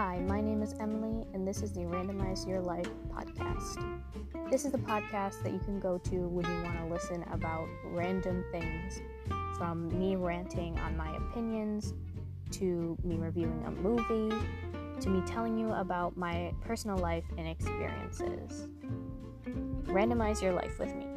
Hi, my name is Emily, and this is the Randomize Your Life podcast. This is the podcast that you can go to when you want to listen about random things, from me ranting on my opinions, to me reviewing a movie, to me telling you about my personal life and experiences. Randomize your life with me.